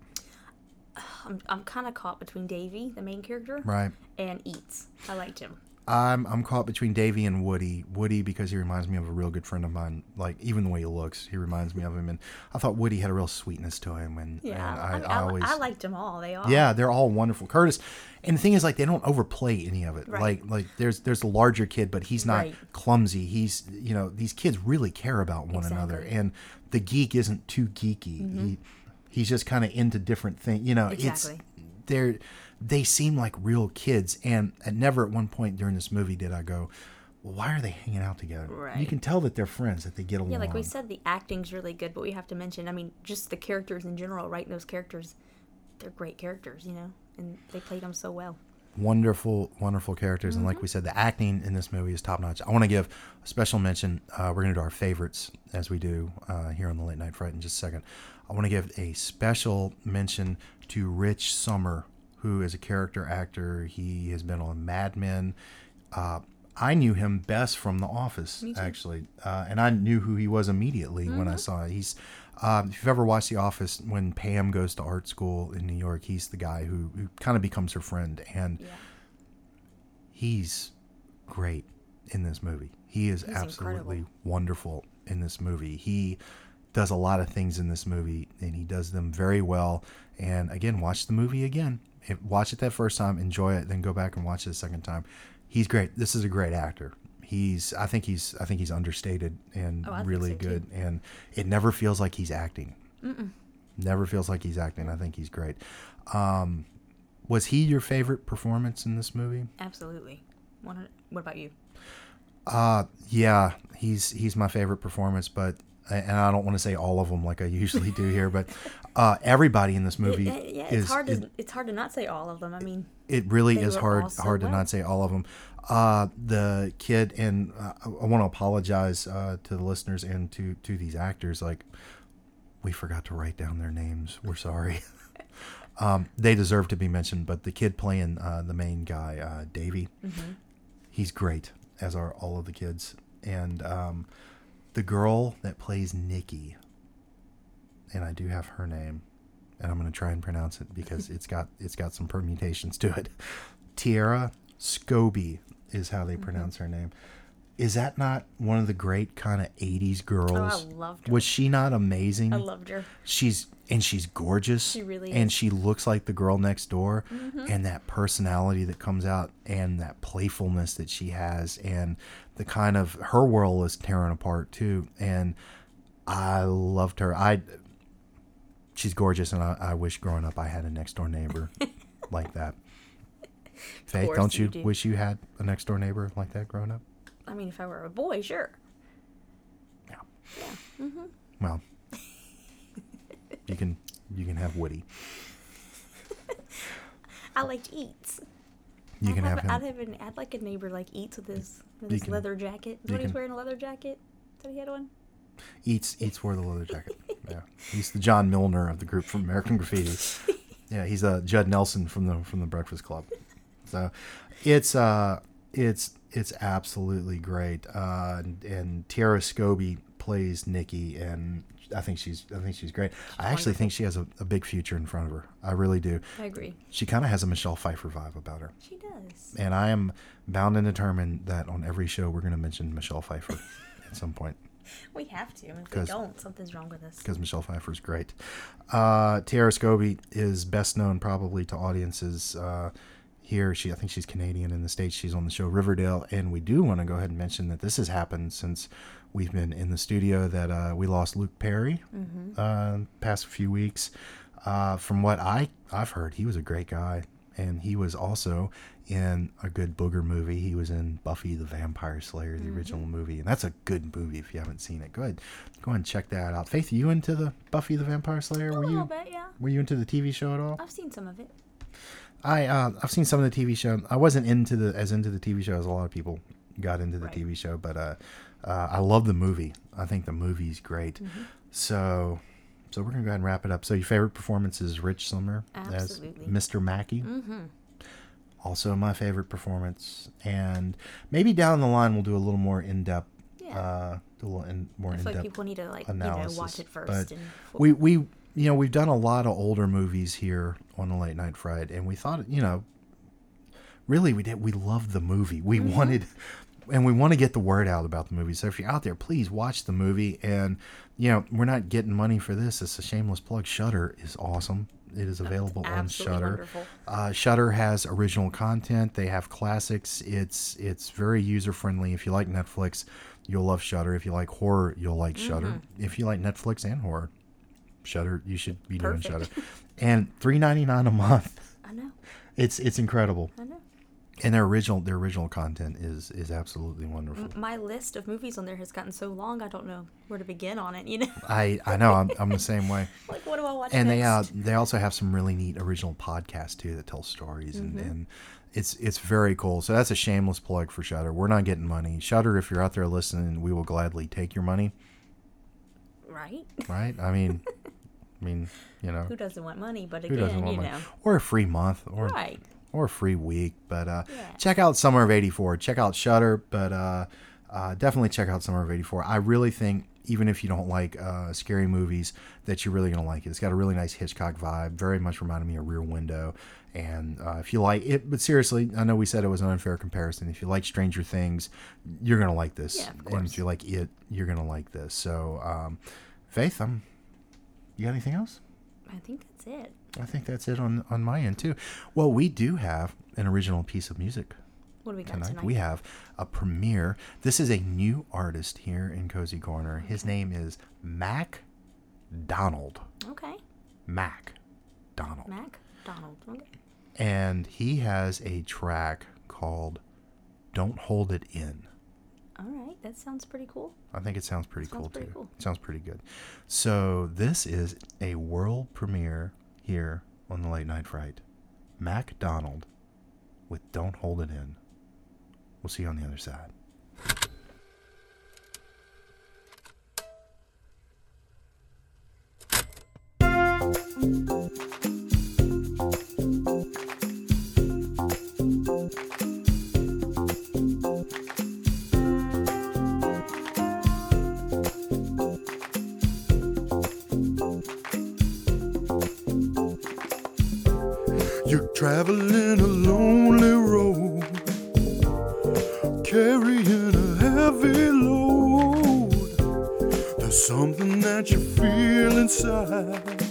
I'm, I'm kind of caught between Davy, the main character, Right. and Eats. I liked him. I'm I'm caught between Davy and Woody. Woody because he reminds me of a real good friend of mine. Like even the way he looks, he reminds me of him. And I thought Woody had a real sweetness to him. And, Yeah, and I, I, mean, I I, always I liked them all. They all. yeah, they're all wonderful. Curtis, and the thing is, like, they don't overplay any of it. Right. Like, like there's there's the larger kid, but he's not Right. clumsy. He's you know these kids really care about one another, Exactly. Mm-hmm. and the geek isn't too geeky. He, he's just kind of into different things. You know, Exactly. it's they're they seem like real kids, and, and never at one point during this movie did I go. Well, why are they hanging out together? You can tell that they're friends, that they get along. Yeah, like we said, the acting's really good, but we have to mention, I mean, just the characters in general, writing those characters, they're great characters, you know, and they played them so well. wonderful, wonderful characters, and like we said, the acting in this movie is top notch. I want to give a special mention. Uh, we're going to do our favorites as we do uh, here on the Late Night Fright in just a second. I want to give a special mention to Rich Sommer, who is a character actor. He has been on Mad Men. Uh, I knew him best from The Office, actually, uh, and I knew who he was immediately when I saw it. He's, um, if you've ever watched The Office, when Pam goes to art school in New York, he's the guy who, who kind of becomes her friend, and he's great in this movie. He is He's absolutely incredible. wonderful in this movie. He does a lot of things in this movie, and he does them very well. And again, watch the movie again. If, watch it that first time, enjoy it, then go back and watch it a second time. He's great. This is a great actor. He's, I think he's, I think he's understated and Oh, really so, too. good. And it never feels like he's acting. Never feels like he's acting. I think he's great. Um, was he your favorite performance in this movie? Absolutely. What about you? Uh yeah, he's he's my favorite performance, but and I don't want to say all of them like I usually do here, but uh, everybody in this movie It- yeah, it's is hard to it, it's hard to not say all of them. I mean, it really is hard so hard to not say all of them. Uh, the kid and uh, I, I want to apologize uh, to the listeners and to to these actors. Like we forgot to write down their names. We're sorry. um, they deserve to be mentioned, but the kid playing uh, the main guy, uh, Davy, Mm-hmm. he's great as are all of the kids and um, the girl that plays nikki and i do have her name and i'm going to try and pronounce it because it's got it's got some permutations to it Tiera Skovbye is how they Mm-hmm. pronounce her name is that not one of the great kind of 80s girls I loved her. was she not amazing I loved her. she's and she's gorgeous She really and is. she looks like the girl next door Mm-hmm. and that personality that comes out and that playfulness that she has and the kind of her world is tearing apart too and i loved her i she's gorgeous and i, I wish growing up i had a next door neighbor like that faith don't you you do. wish you had a next door neighbor like that growing up I mean, if I were a boy, sure. Yeah. Yeah. well you can you can have woody I liked Eats. you I'd can have have, him I'd have an, I'd like a neighbor like Eats with his with his can- leather jacket. Is what he was can- wearing a leather jacket? That he had one. eats eats wore the leather jacket. Yeah, he's the John Milner of the group from American Graffiti. Yeah, he's uh, Judd Nelson from the from the Breakfast Club. So, it's uh, it's it's absolutely great. Uh, and, and Tiera Skovbye plays Nikki, and I think she's I think she's great. I actually think she has a, a big future in front of her. I really do. I agree. She kind of has a Michelle Pfeiffer vibe about her, She does. and I am bound and determined that on every show we're going to mention Michelle Pfeiffer at some point. We have to. If we don't, something's wrong with us. because Michelle Pfeiffer is great. Uh, Tiera Skovbye is best known probably to audiences uh, here. She, I think she's Canadian in the states. She's on the show Riverdale, and we do want to go ahead and mention that this has happened since we've been in the studio. That uh, we lost Luke Perry uh, past few weeks. Uh, from what I I've heard, he was a great guy, and he was also in a good booger movie. He was in Buffy the Vampire Slayer, the original movie, and that's a good movie. If you haven't seen it, go ahead, go ahead and check that out. Faith, you into the Buffy the Vampire Slayer? A Were little you bit, yeah. were you into the TV show at all? I've seen some of it. I uh, I've seen some of the TV show. I wasn't into the as into the TV show as a lot of people got into the Right. TV show, but uh, uh, I love the movie. I think the movie's great. Mm-hmm. So, so we're gonna go ahead and wrap it up. So your favorite performance is Rich Sommer Absolutely. as Mr. Mackey. Mm-hmm. Also my favorite performance, and maybe down the line we'll do a little more in depth. Yeah. Uh, a little in, more in depth people need to like analysis. you know watch it first. But and we we you know, we've done a lot of older movies here on the Late Night Fright, and we thought, you know, really we did we loved the movie. We wanted and we want to get the word out about the movie. So if you're out there, please watch the movie. And you know, we're not getting money for this. It's a shameless plug. Shudder is awesome. It is available on Shudder. Uh, Shudder has original content. They have classics. It's it's very user friendly. If you like Netflix, you'll love Shudder. If you like horror, you'll like Shudder. If you like Netflix and horror, Shudder, you should be doing Shudder. And three ninety nine a month. I know. It's it's incredible. I know. And their original their original content is is absolutely wonderful. My list of movies on there has gotten so long. I don't know where to begin on it. You know, I I know I'm, I'm the same way. like what do I watch And they uh they also have some really neat original podcasts too that tell stories Mm-hmm. and, and it's it's very cool. So that's a shameless plug for Shudder. We're not getting money. Shudder, if you're out there listening, we will gladly take your money. right? Right? I mean, I mean, you know, Who doesn't want money? But again, doesn't want you money? know, Or a free month, or right? Or a free week. But uh, Yeah. check out Summer of '84. Check out Shudder, but uh, uh, definitely check out Summer of '84. I really think, even if you don't like uh, scary movies, that you're really gonna like it. It's got a really nice Hitchcock vibe. Very much reminded me of Rear Window. And uh, if you like it, but seriously, I know we said it was an unfair comparison. If you like Stranger Things, you're gonna like this. Yeah, and if you like it, you're gonna like this. So, um, Faith, um, you got anything else? I think that's it. I think that's it on on my end too. Well, we do have an original piece of music What do we got tonight. tonight? We have a premiere. This is a new artist here in Cozy Corner. His name is Mac Donald. okay, Mac Donald. Mac Donald. Okay. And he has a track called Don't Hold It In. All right, that sounds pretty cool. I think it sounds pretty Sounds cool pretty too. cool. Sounds pretty good. So this is a world premiere here on the Late Night Fright. Mac Donald with Don't Hold It In. We'll see you on the other side. You're traveling a lonely road, carrying a heavy load. There's something that you feel inside.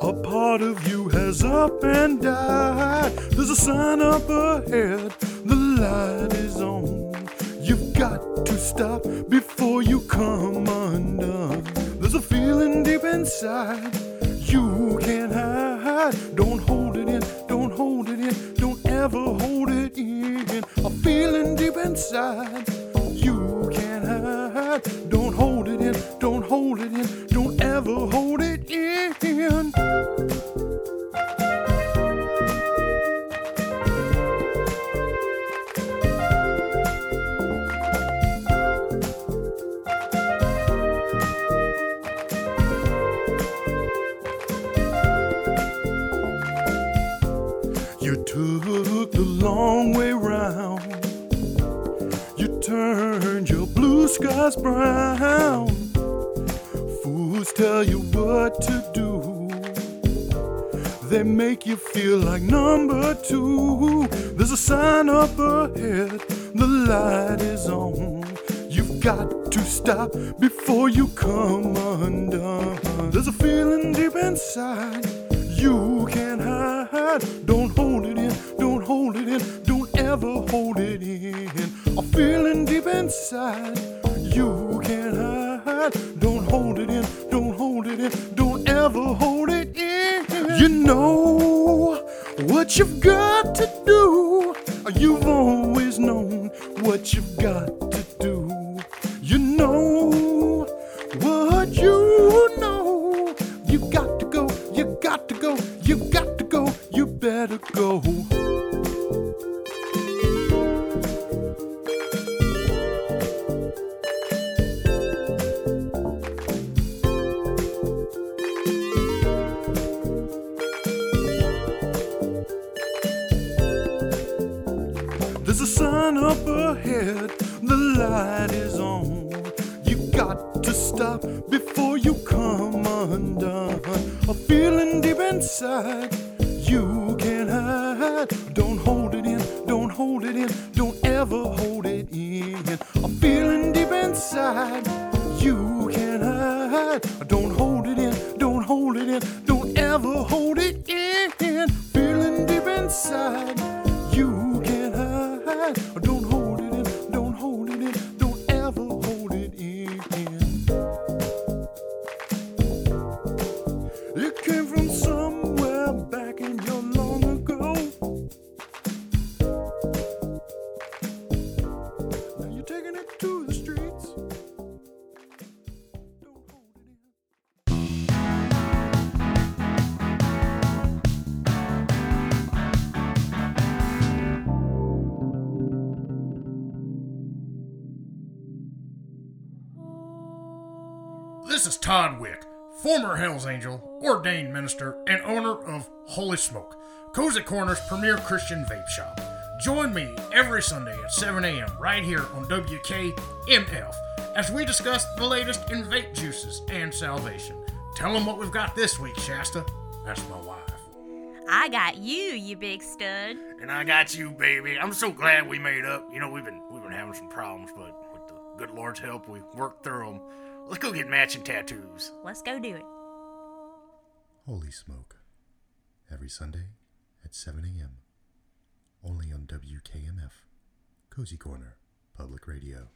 A part of you has up and died. There's a sign up ahead, the light is on. You've got to stop before you come undone. There's a feeling deep inside you can't hide. Don't hold it in, don't hold it in. A feeling deep inside you can't hide. Don't hold it in, don't hold it in, don't ever hold skies brown. Fools tell you what to do. They make you feel like number two. There's a sign up ahead, the light is on. You've got to stop before you come undone. There's a feeling deep inside you can't hide. Don't hold it in, don't hold it in, don't ever hold it in. A feeling deep inside you can't hide. Don't hold it in, don't hold it in, don't ever hold it in. You know what you've got to do. You've always known what you've got to do. You know what you know. You've got to go, You've got to go, You've got to go, you better go. There's a sign up ahead, the light is on. You got to stop before you come undone. A feeling deep inside. Corner's premier Christian vape shop. Join me every Sunday at 7 a.m. right here on WKMF as we discuss the latest in vape juices and salvation. Tell them what we've got this week, Shasta. That's my wife. I got you, you big stud. And I got you, baby. I'm so glad we made up. You know, we've been we've been having some problems, but with the good Lord's help, we worked through them. Let's go get matching tattoos. Let's go do it. Holy Smoke. Every Sunday at 7 a.m. Only on WKMF. Cozy Corner, Public Radio.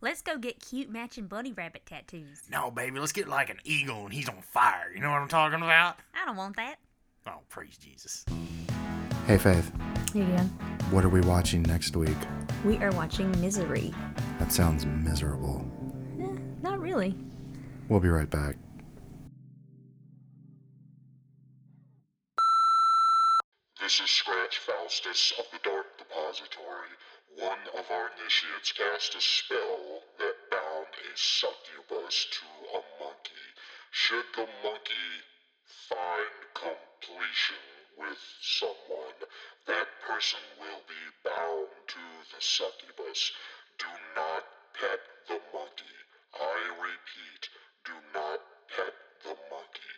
Let's go get cute matching bunny rabbit tattoos. No, baby, let's get like an eagle and he's on fire. You know what I'm talking about? I don't want that. Oh, praise Jesus. Hey, Faith. Hey, Dan. What are we watching next week? We are watching Misery. That sounds miserable. Eh, not really. We'll be right back. This is Scratch Faustus of the Dark Depository. One of our initiates cast a spell that bound a succubus to a monkey. Should the monkey find completion with someone, that person will be bound to the succubus. Do not pet the monkey. I repeat, do not pet the monkey.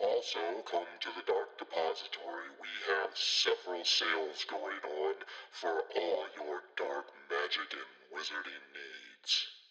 Also, come to the Dark Depository. We have several sales going on for all your dark magic and wizarding needs.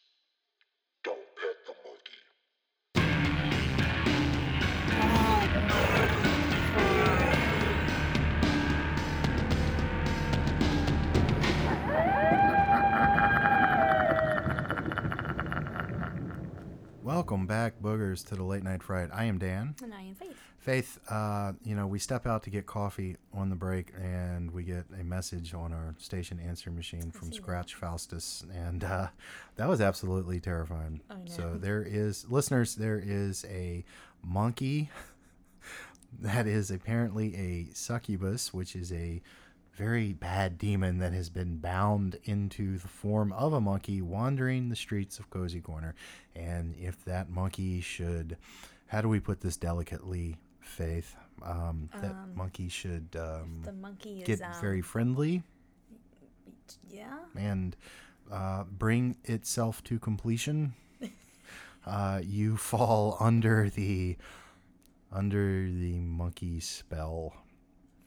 Welcome back, boogers, to the Late Night Fright. I am Dan. And I am Faith. Faith, uh, you know, we step out to get coffee on the break and we get a message on our station answer machine from see that. Scratch Faustus. And uh, that was absolutely terrifying. So there is, listeners, there is a monkey that is apparently a succubus, which is a very bad demon that has been bound into the form of a monkey wandering the streets of Cozy Corner. And if that monkey should, how do we put this delicately, Faith? Um, that monkey should um, The monkey is get um, very friendly yeah. and uh, bring itself to completion. uh, you fall under the under the monkey spell,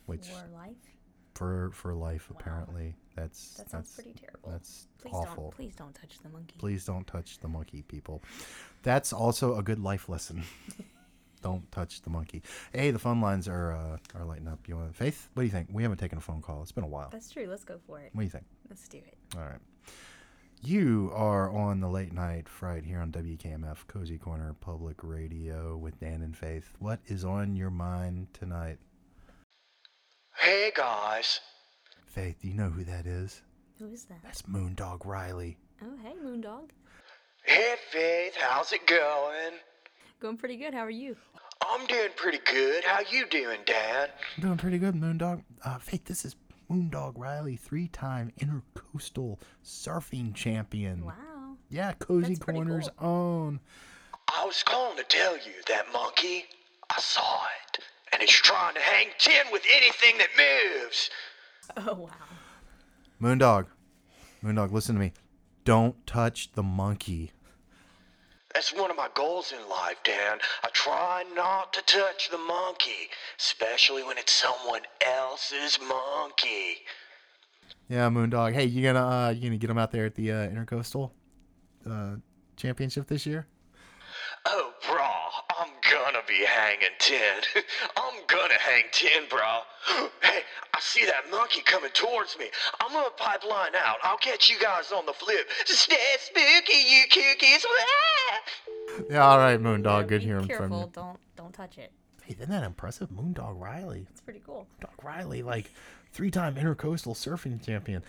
which For life. For for life apparently. That's That sounds that's pretty terrible. that's Please awful. don't. Please don't touch the monkey. Please don't touch the monkey, people. That's also a good life lesson. don't touch the monkey. Hey, the phone lines are uh, are lighting up. You want Faith? What do you think? We haven't taken a phone call. It's been a while. That's true. Let's go for it. What do you think? Let's do it. All right. You are on the late night fright here on WKMF Cozy Corner Public Radio with Dan and Faith. What is on your mind tonight? Hey guys, Faith, do you know who that is? Who is that? That's Moondog Riley. Oh, hey, Moondog. hey Faith, how's it going? Going pretty good. How are you? I'm doing pretty good. How you doing, Dad? I'm doing pretty good, Moondog. Uh, Faith, this is Moondog Riley, three-time intercoastal surfing champion. Wow. Yeah, Cozy That's Corner's cool. own. I was calling to tell you that monkey, I saw it, and it's trying to hang tin with anything that moves. Oh, wow. Moondog, Moondog, listen to me. Don't touch the monkey. That's one of my goals in life, Dan. I try not to touch the monkey, especially when it's someone else's monkey. Yeah, Moondog. Hey, you gonna uh, you gonna get him out there at the uh, Intercoastal uh, Championship this year? Oh, brah, I'm gonna be hanging 10. I'm gonna hang 10, bro. Hey, I see that monkey coming towards me. I'm gonna pipeline out. I'll catch you guys on the flip. Stay spooky, you cookies. Yeah, all right, Moondog. Good Be hearing careful. from you. Don't don't touch it. Hey, isn't that impressive, Moondog Riley? It's pretty cool. Moondog Riley, like three-time Intercoastal surfing champion.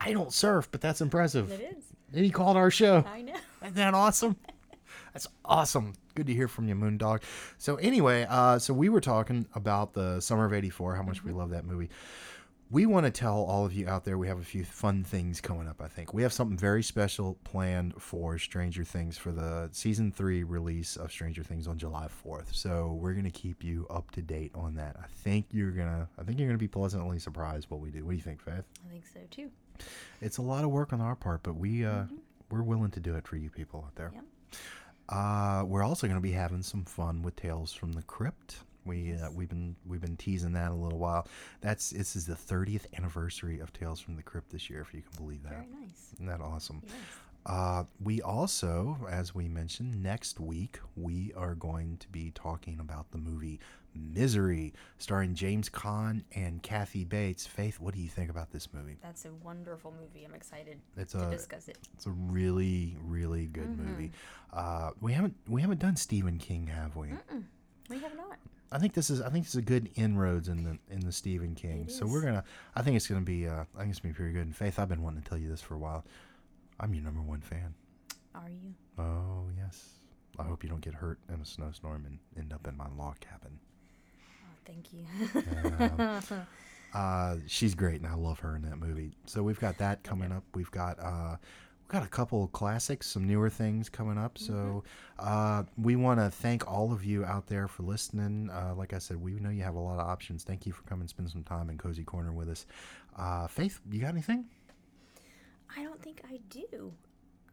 I don't surf, but that's impressive. It is. And he called our show. I know. Isn't that awesome? That's awesome. Good to hear from you, Moondog. So anyway, uh, so we were talking about the Summer of '84, how much we love that movie. We want to tell all of you out there we have a few fun things coming up. I think we have something very special planned for Stranger Things for the season three release of Stranger Things on July 4th. So we're gonna keep you up to date on that. I think you're gonna, I think you're gonna be pleasantly surprised what we do. What do you think, Faith? I think so too. It's a lot of work on our part, but we uh, we're willing to do it for you people out there. Yep. Uh, we're also going to be having some fun with Tales from the Crypt. We uh, we've been we've been teasing that a little while. That's this is the 30th anniversary of Tales from the Crypt this year, if you can believe that. Very nice. Isn't that awesome? Yes. Uh, we also, as we mentioned, next week we are going to be talking about the movie Misery, starring James Caan and Kathy Bates. Faith, what do you think about this movie? That's a wonderful movie. I'm excited It's to a- discuss it. It's a really, really good Mm-hmm. movie. Uh, we haven't we haven't done Stephen King, have we? We have not. I think this is I think this is a good inroads in the in the Stephen King. So we're gonna I think it's gonna be uh, I think it's gonna be pretty good. And Faith, I've been wanting to tell you this for a while. I'm your number one fan. Are you? Oh yes. I hope you don't get hurt in a snowstorm and end up in my log cabin. Oh, thank you. Uh, she's great, and I love her in that movie. So we've got that coming up. We've got uh, we've got a couple of classics, some newer things coming up. So uh, we want to thank all of you out there for listening. Uh, like I said, we know you have a lot of options. Thank you for coming spend some time in Cozy Corner with us. Uh, Faith, you got anything? I don't think I do.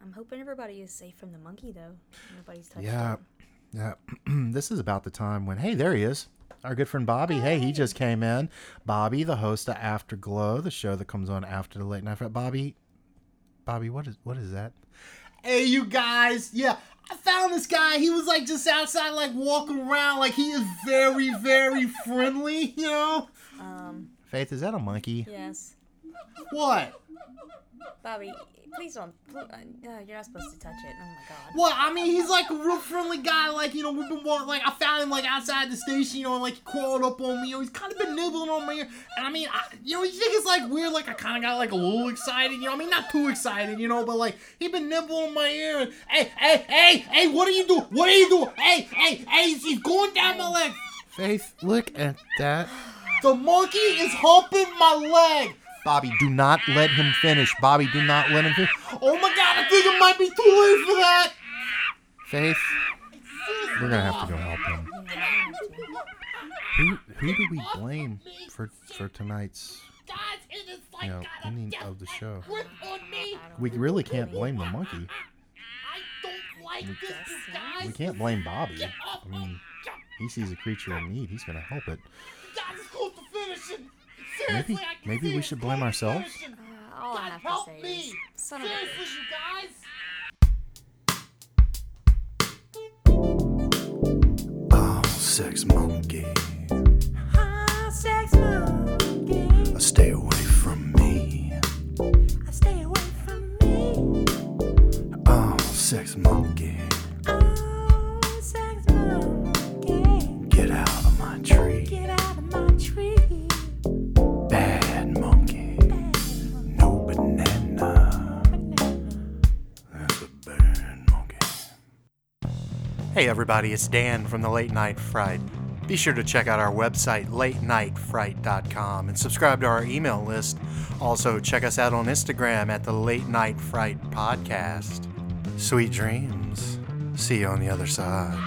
I'm hoping everybody is safe from the monkey though. Nobody's touched Yeah, it. yeah. this is about the time when hey, there he is. Our good friend Bobby. Hey, he just came in. Bobby, the host of Afterglow, the show that comes on after the late night. Bobby, Bobby, what is what is that? Hey, you guys. Yeah, I found this guy. He was like just outside, like walking around. Like he is very, very friendly. You know Um. Faith, is that a monkey? Yes. what? Bobby, please don't. Uh, you're not supposed to touch it. Oh my god. What? I mean, he's like a real friendly guy. Like you know, we've been walking. Like I found him like outside the station. You know, and like he crawled up on me. You know, he's kind of been nibbling on my ear. And I mean, I, you know, you think it's like weird. Like I kind of got like a little excited. You know, I mean, not too excited. You know, but like he's been nibbling on my ear. And hey, hey, hey, hey, what are you doing? What are you doing? Hey, hey, hey, he's, he's going down my leg. Faith, look at that. The monkey is humping my leg. Bobby, do not let him finish. Bobby, do not let him finish. Oh my god, I think it might be too late for that. Faith, we're gonna have to go help him. Who who do we blame for for tonight's you know ending of the show? We really can't blame the monkey. We can't blame Bobby. I mean, he sees a creature in need. He's gonna help it. God close to finishing. Maybe Seriously, I can maybe see we should blame ourselves. Uh, all I God have help to say me. is, son of a. Seriously, you guys. Oh, sex monkey. Oh sex monkey. Stay away from me. Stay away from me. Oh, sex monkey. Hey everybody, it's Dan from the Late Night Fright. Be sure to check out our website, latenightfright.com, and subscribe to our email list. Also, check us out on Instagram at the Late Night Fright Podcast. Sweet dreams. See you on the other side.